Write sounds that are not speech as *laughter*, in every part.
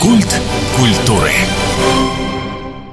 Культ культуры.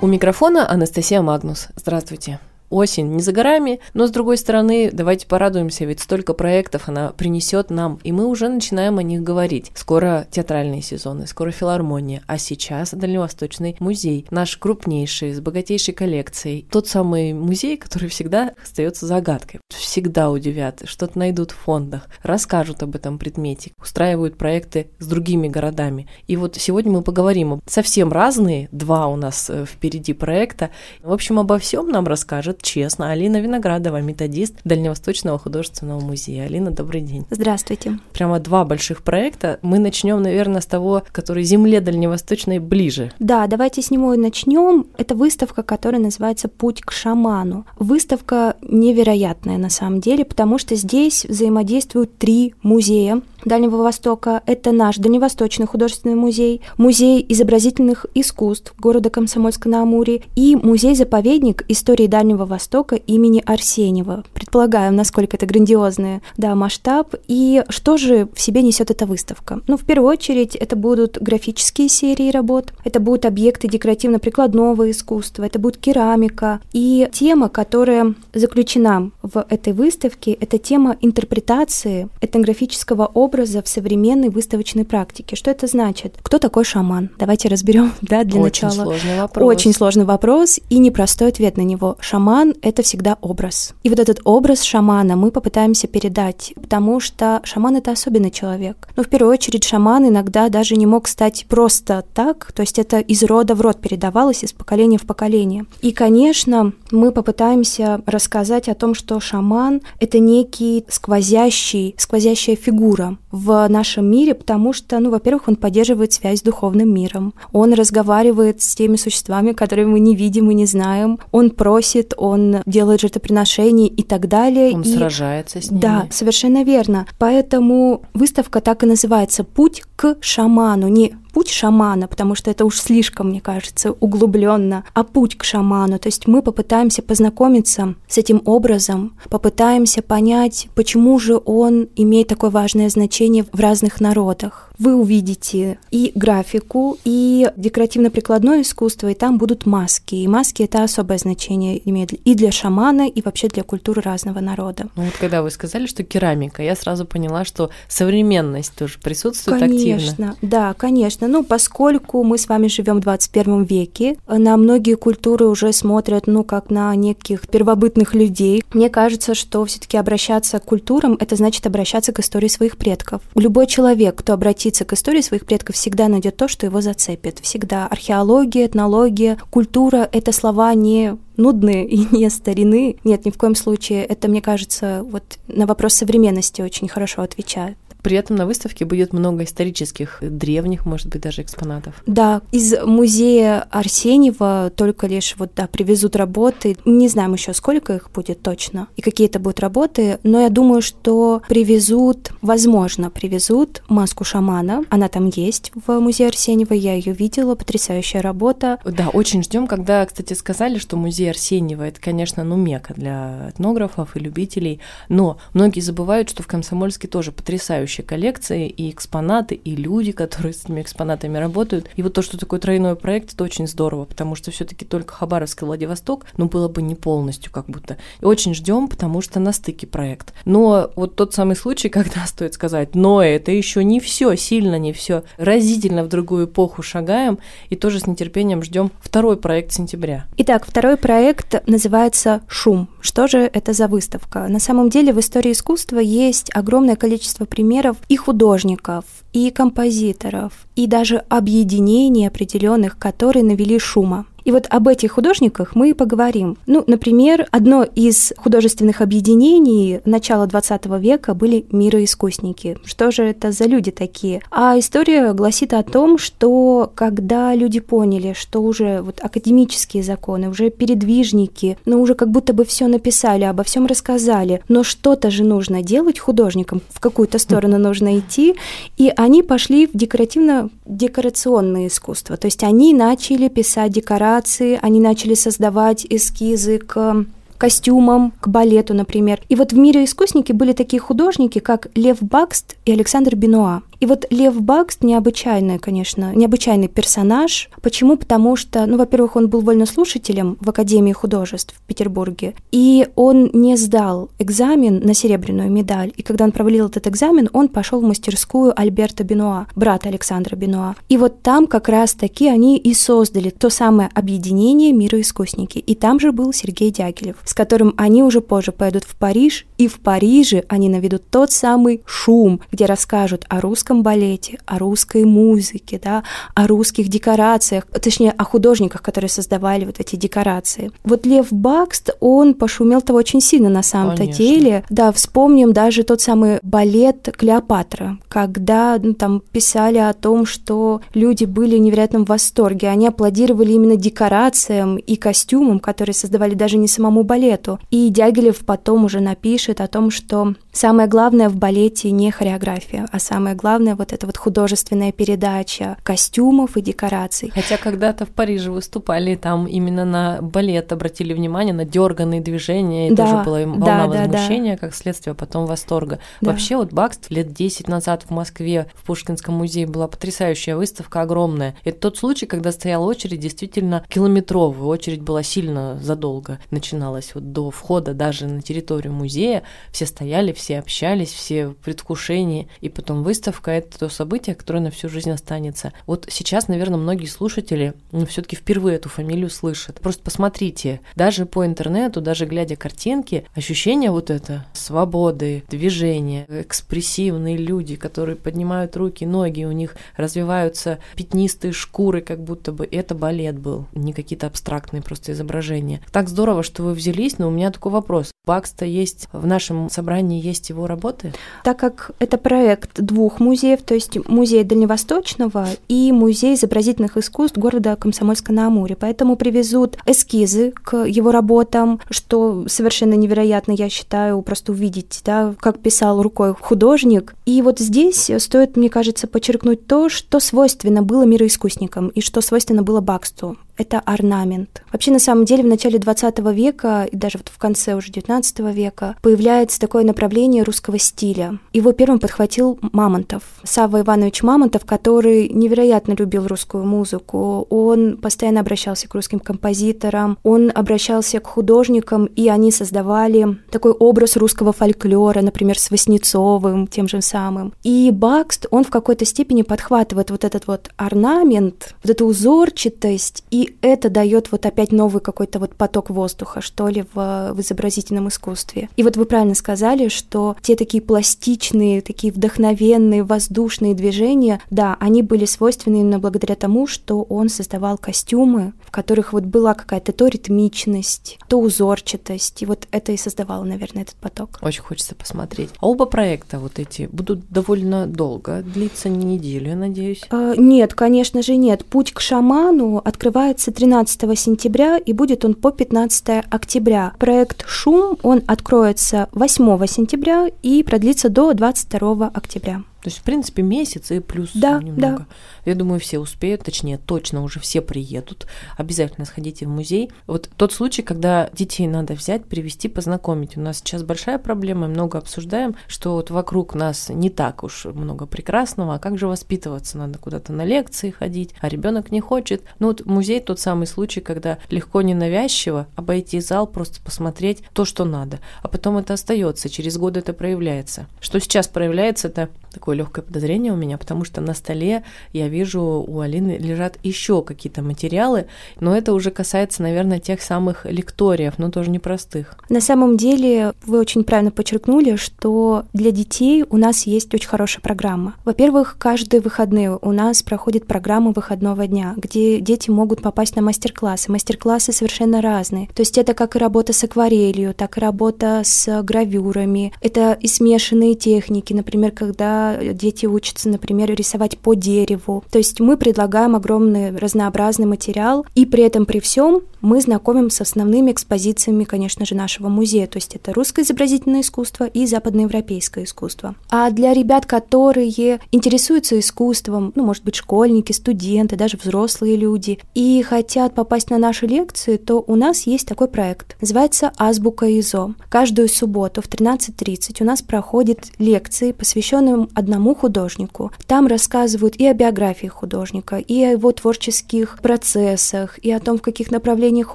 У микрофона Анастасия Магнус. Здравствуйте осень не за горами, но с другой стороны, давайте порадуемся, ведь столько проектов она принесет нам, и мы уже начинаем о них говорить. Скоро театральные сезоны, скоро филармония, а сейчас Дальневосточный музей, наш крупнейший, с богатейшей коллекцией. Тот самый музей, который всегда остается загадкой. Всегда удивят, что-то найдут в фондах, расскажут об этом предмете, устраивают проекты с другими городами. И вот сегодня мы поговорим совсем разные, два у нас э, впереди проекта. В общем, обо всем нам расскажет честно. Алина Виноградова, методист Дальневосточного художественного музея. Алина, добрый день. Здравствуйте. Прямо два больших проекта. Мы начнем, наверное, с того, который земле дальневосточной ближе. Да, давайте с него и начнем. Это выставка, которая называется «Путь к шаману». Выставка невероятная на самом деле, потому что здесь взаимодействуют три музея Дальнего Востока. Это наш Дальневосточный художественный музей, Музей изобразительных искусств города Комсомольска-на-Амуре и Музей-заповедник истории Дальнего Востока имени Арсеньева. Предполагаем, насколько это грандиозный да, масштаб. И что же в себе несет эта выставка? Ну, в первую очередь, это будут графические серии работ, это будут объекты декоративно-прикладного искусства, это будет керамика. И тема, которая заключена в этой выставке, это тема интерпретации этнографического образа образа в современной выставочной практике. Что это значит? Кто такой шаман? Давайте разберем, *laughs* да, для Очень начала. сложный вопрос. Очень сложный вопрос и непростой ответ на него. Шаман — это всегда образ. И вот этот образ шамана мы попытаемся передать, потому что шаман — это особенный человек. Но в первую очередь шаман иногда даже не мог стать просто так, то есть это из рода в род передавалось, из поколения в поколение. И, конечно, мы попытаемся рассказать о том, что шаман — это некий сквозящий, сквозящая фигура, в нашем мире, потому что, ну, во-первых, он поддерживает связь с духовным миром, он разговаривает с теми существами, которые мы не видим и не знаем, он просит, он делает жертвоприношения и так далее. Он и... сражается с ними. Да, совершенно верно. Поэтому выставка так и называется «Путь к шаману», не путь шамана, потому что это уж слишком, мне кажется, углубленно, а путь к шаману. То есть мы попытаемся познакомиться с этим образом, попытаемся понять, почему же он имеет такое важное значение в разных народах вы увидите и графику, и декоративно-прикладное искусство, и там будут маски. И маски — это особое значение имеет и для шамана, и вообще для культуры разного народа. Ну вот когда вы сказали, что керамика, я сразу поняла, что современность тоже присутствует конечно, активно. Конечно, да, конечно. Ну, поскольку мы с вами живем в 21 веке, на многие культуры уже смотрят, ну, как на неких первобытных людей. Мне кажется, что все таки обращаться к культурам — это значит обращаться к истории своих предков. Любой человек, кто обратится к истории своих предков, всегда найдет то, что его зацепит. Всегда археология, этнология, культура — это слова не нудные и *laughs* не старины. Нет, ни в коем случае. Это, мне кажется, вот на вопрос современности очень хорошо отвечает. При этом на выставке будет много исторических, древних, может быть, даже экспонатов. Да, из музея Арсеньева только лишь вот, да, привезут работы. Не знаем еще, сколько их будет точно и какие это будут работы, но я думаю, что привезут, возможно, привезут маску шамана. Она там есть в музее Арсеньева, я ее видела, потрясающая работа. Да, очень ждем, когда, кстати, сказали, что музей Арсеньева это, конечно, ну мека для этнографов и любителей, но многие забывают, что в Комсомольске тоже потрясающая потрясающие коллекции и экспонаты, и люди, которые с этими экспонатами работают. И вот то, что такой тройной проект, это очень здорово, потому что все таки только Хабаровск и Владивосток, ну, было бы не полностью как будто. И очень ждем, потому что на стыке проект. Но вот тот самый случай, *laughs* когда стоит сказать, но это еще не все, сильно не все, разительно в другую эпоху шагаем, и тоже с нетерпением ждем второй проект сентября. Итак, второй проект называется «Шум». Что же это за выставка? На самом деле в истории искусства есть огромное количество примеров и художников, и композиторов, и даже объединений определенных, которые навели шума. И вот об этих художниках мы и поговорим. Ну, например, одно из художественных объединений начала 20 века были мироискусники. Что же это за люди такие? А история гласит о том, что когда люди поняли, что уже вот академические законы, уже передвижники, ну уже как будто бы все написали, обо всем рассказали, но что-то же нужно делать художникам, в какую-то сторону нужно идти, и они пошли в декоративно-декорационное искусство. То есть они начали писать декорации декорации, они начали создавать эскизы к костюмам, к балету, например. И вот в мире искусники были такие художники, как Лев Бакст и Александр Бенуа. И вот Лев Бакст необычайный, конечно, необычайный персонаж. Почему? Потому что, ну, во-первых, он был вольнослушателем в Академии художеств в Петербурге, и он не сдал экзамен на серебряную медаль. И когда он провалил этот экзамен, он пошел в мастерскую Альберта Бенуа, брата Александра Бенуа. И вот там как раз-таки они и создали то самое объединение «Мироискусники». И там же был Сергей Дягилев, с которым они уже позже поедут в Париж, и в Париже они наведут тот самый шум, где расскажут о русском балете, о русской музыке, да, о русских декорациях, точнее, о художниках, которые создавали вот эти декорации. Вот Лев Бакст, он пошумел-то очень сильно на самом-то деле. Да, вспомним даже тот самый балет Клеопатра, когда ну, там писали о том, что люди были в невероятном восторге. Они аплодировали именно декорациям и костюмам, которые создавали даже не самому балету. И Дягилев потом уже напишет о том, что самое главное в балете не хореография, а самое главное вот эта вот художественная передача костюмов и декораций. Хотя когда-то в Париже выступали, там именно на балет обратили внимание, на дерганные движения, и да, тоже была волна да, возмущения, да, да. как следствие, а потом восторга. Да. Вообще вот Бакст лет 10 назад в Москве в Пушкинском музее была потрясающая выставка, огромная. Это тот случай, когда стояла очередь действительно километровая, очередь была сильно задолго, начиналась вот до входа даже на территорию музея, все стояли, все общались, все в предвкушении, и потом выставка — это то событие, которое на всю жизнь останется. Вот сейчас, наверное, многие слушатели ну, все таки впервые эту фамилию слышат. Просто посмотрите, даже по интернету, даже глядя картинки, ощущение вот это свободы, движения, экспрессивные люди, которые поднимают руки, ноги, у них развиваются пятнистые шкуры, как будто бы это балет был, не какие-то абстрактные просто изображения. Так здорово, что вы взялись, но у меня такой вопрос. Бакста есть в нашем собрании, есть его работы? Так как это проект двух музеев, то есть музей Дальневосточного и музей изобразительных искусств города Комсомольска-на-Амуре, поэтому привезут эскизы к его работам, что совершенно невероятно, я считаю, просто увидеть, да, как писал рукой художник. И вот здесь стоит, мне кажется, подчеркнуть то, что свойственно было мироискусникам и что свойственно было Баксту это орнамент. Вообще, на самом деле, в начале 20 века и даже вот в конце уже 19 века появляется такое направление русского стиля. Его первым подхватил Мамонтов, Савва Иванович Мамонтов, который невероятно любил русскую музыку. Он постоянно обращался к русским композиторам, он обращался к художникам, и они создавали такой образ русского фольклора, например, с Васнецовым, тем же самым. И Бакст, он в какой-то степени подхватывает вот этот вот орнамент, вот эту узорчатость и это дает вот опять новый какой-то вот поток воздуха, что ли, в, в изобразительном искусстве. И вот вы правильно сказали, что те такие пластичные, такие вдохновенные, воздушные движения, да, они были свойственны именно благодаря тому, что он создавал костюмы, в которых вот была какая-то то ритмичность, то узорчатость, и вот это и создавало, наверное, этот поток. Очень хочется посмотреть. А оба проекта вот эти будут довольно долго, длиться не неделю, надеюсь? А, нет, конечно же нет. Путь к шаману открывается открывается 13 сентября и будет он по 15 октября. Проект «Шум», он откроется 8 сентября и продлится до 22 октября. То есть, в принципе, месяц и плюс да, немного. Да. Я думаю, все успеют, точнее, точно уже все приедут. Обязательно сходите в музей. Вот тот случай, когда детей надо взять, привести, познакомить. У нас сейчас большая проблема, много обсуждаем, что вот вокруг нас не так уж много прекрасного, а как же воспитываться? Надо куда-то на лекции ходить, а ребенок не хочет. Ну вот музей тот самый случай, когда легко ненавязчиво обойти зал, просто посмотреть то, что надо. А потом это остается, через год это проявляется. Что сейчас проявляется, это такое легкое подозрение у меня, потому что на столе я вижу у Алины лежат еще какие-то материалы, но это уже касается, наверное, тех самых лекториев, но тоже непростых. На самом деле вы очень правильно подчеркнули, что для детей у нас есть очень хорошая программа. Во-первых, каждые выходные у нас проходит программа выходного дня, где дети могут попасть на мастер-классы. Мастер-классы совершенно разные. То есть это как и работа с акварелью, так и работа с гравюрами. Это и смешанные техники, например, когда дети учатся, например, рисовать по дереву. То есть мы предлагаем огромный разнообразный материал, и при этом при всем мы знакомим с основными экспозициями, конечно же, нашего музея. То есть это русское изобразительное искусство и западноевропейское искусство. А для ребят, которые интересуются искусством, ну, может быть, школьники, студенты, даже взрослые люди, и хотят попасть на наши лекции, то у нас есть такой проект. Называется «Азбука ИЗО». Каждую субботу в 13.30 у нас проходят лекции, посвященные одному художнику. Там рассказывают и о биографии художника, и о его творческих процессах, и о том, в каких направлениях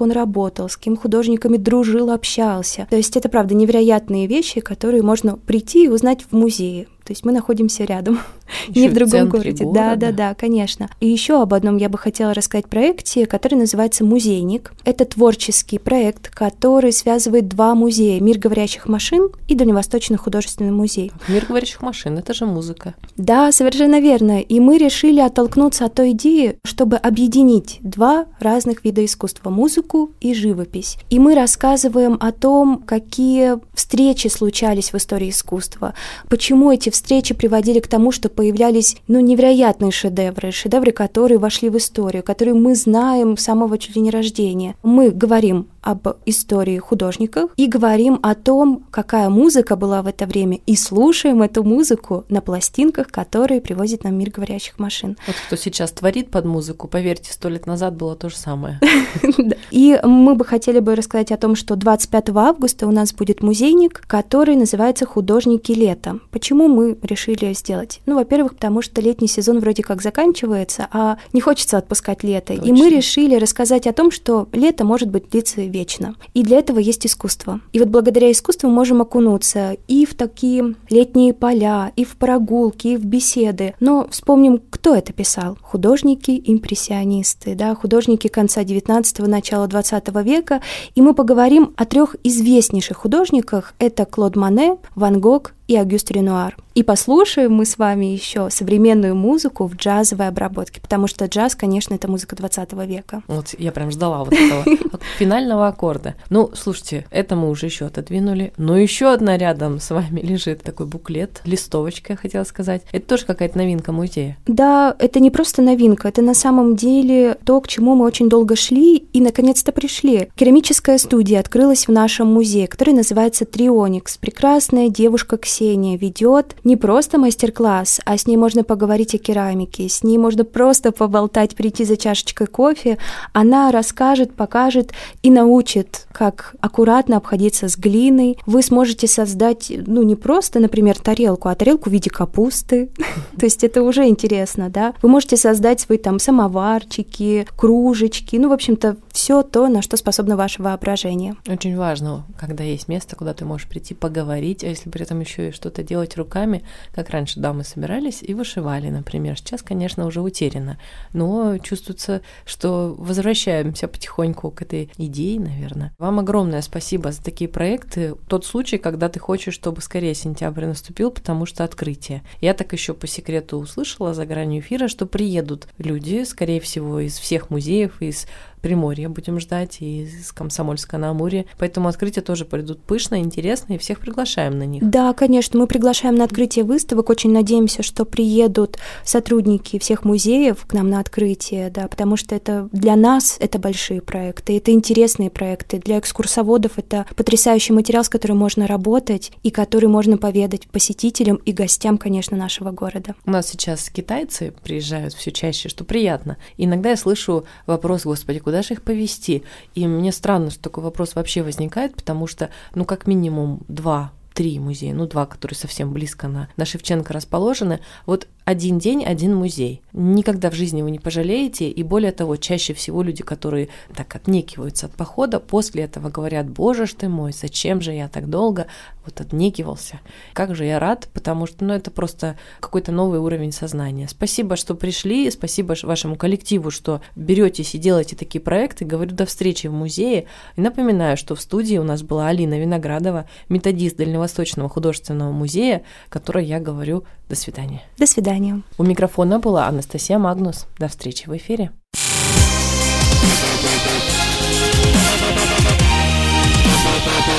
он работал, с кем художниками дружил, общался. То есть это, правда, невероятные вещи, которые можно прийти и узнать в музее. То есть мы находимся рядом, *laughs* не в другом в городе. Города. Да, да, да, конечно. И еще об одном я бы хотела рассказать проекте, который называется «Музейник». Это творческий проект, который связывает два музея – Мир говорящих машин и Дальневосточный художественный музей. Мир говорящих машин – это же музыка. Да, совершенно верно. И мы решили оттолкнуться от той идеи, чтобы объединить два разных вида искусства – музыку и живопись. И мы рассказываем о том, какие встречи случались в истории искусства, почему эти встречи приводили к тому, что появлялись ну, невероятные шедевры, шедевры, которые вошли в историю, которые мы знаем с самого чуть ли не рождения. Мы говорим об истории художников и говорим о том, какая музыка была в это время, и слушаем эту музыку на пластинках, которые привозит нам мир говорящих машин. Вот кто сейчас творит под музыку, поверьте, сто лет назад было то же самое. *laughs* И мы бы хотели бы рассказать о том, что 25 августа у нас будет музейник, который называется «Художники лета». Почему мы решили сделать? Ну, во-первых, потому что летний сезон вроде как заканчивается, а не хочется отпускать лето. И мы решили рассказать о том, что лето может быть длиться вечно. И для этого есть искусство. И вот благодаря искусству мы можем окунуться и в такие летние поля, и в прогулки, и в беседы. Но вспомним, кто это писал. Художники, импрессионисты, да, художники конца 19-го, начала 20 века. И мы поговорим о трех известнейших художниках. Это Клод Мане, Ван Гог и Агюст Ренуар. И послушаем мы с вами еще современную музыку в джазовой обработке, потому что джаз, конечно, это музыка 20 века. Вот я прям ждала вот этого *laughs* финального аккорда. Ну, слушайте, это мы уже еще отодвинули. Но еще одна рядом с вами лежит такой буклет, листовочка, я хотела сказать. Это тоже какая-то новинка музея. Да, это не просто новинка, это на самом деле то, к чему мы очень долго шли и наконец-то пришли. Керамическая студия открылась в нашем музее, который называется Трионикс. Прекрасная девушка Ксения Ксения ведет не просто мастер-класс, а с ней можно поговорить о керамике, с ней можно просто поболтать, прийти за чашечкой кофе. Она расскажет, покажет и научит, как аккуратно обходиться с глиной. Вы сможете создать, ну, не просто, например, тарелку, а тарелку в виде капусты. *laughs* То есть это уже интересно, да? Вы можете создать свои там самоварчики, кружечки, ну, в общем-то, все то, на что способно ваше воображение. Очень важно, когда есть место, куда ты можешь прийти поговорить, а если при этом еще что-то делать руками, как раньше дамы собирались и вышивали, например. Сейчас, конечно, уже утеряно, но чувствуется, что возвращаемся потихоньку к этой идее, наверное. Вам огромное спасибо за такие проекты. Тот случай, когда ты хочешь, чтобы скорее сентябрь наступил, потому что открытие. Я так еще по секрету услышала за гранью эфира, что приедут люди, скорее всего, из всех музеев, из Приморья будем ждать, и из Комсомольска на Амуре. Поэтому открытия тоже пройдут пышно, интересно, и всех приглашаем на них. Да, конечно, мы приглашаем на открытие выставок. Очень надеемся, что приедут сотрудники всех музеев к нам на открытие, да, потому что это для нас это большие проекты, это интересные проекты. Для экскурсоводов это потрясающий материал, с которым можно работать и который можно поведать посетителям и гостям, конечно, нашего города. У нас сейчас китайцы приезжают все чаще, что приятно. Иногда я слышу вопрос, господи, куда же их повезти? И мне странно, что такой вопрос вообще возникает, потому что, ну, как минимум два три музея, ну два, которые совсем близко на, на Шевченко расположены. Вот один день, один музей. Никогда в жизни вы не пожалеете, и более того, чаще всего люди, которые так отнекиваются от похода, после этого говорят, боже ж ты мой, зачем же я так долго вот отнекивался? Как же я рад, потому что, ну, это просто какой-то новый уровень сознания. Спасибо, что пришли, спасибо вашему коллективу, что беретесь и делаете такие проекты. Говорю, до встречи в музее. И напоминаю, что в студии у нас была Алина Виноградова, методист Дальневосточного художественного музея, которой я говорю до свидания. До свидания. У микрофона была Анастасия Магнус. До встречи в эфире.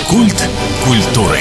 Культ культуры.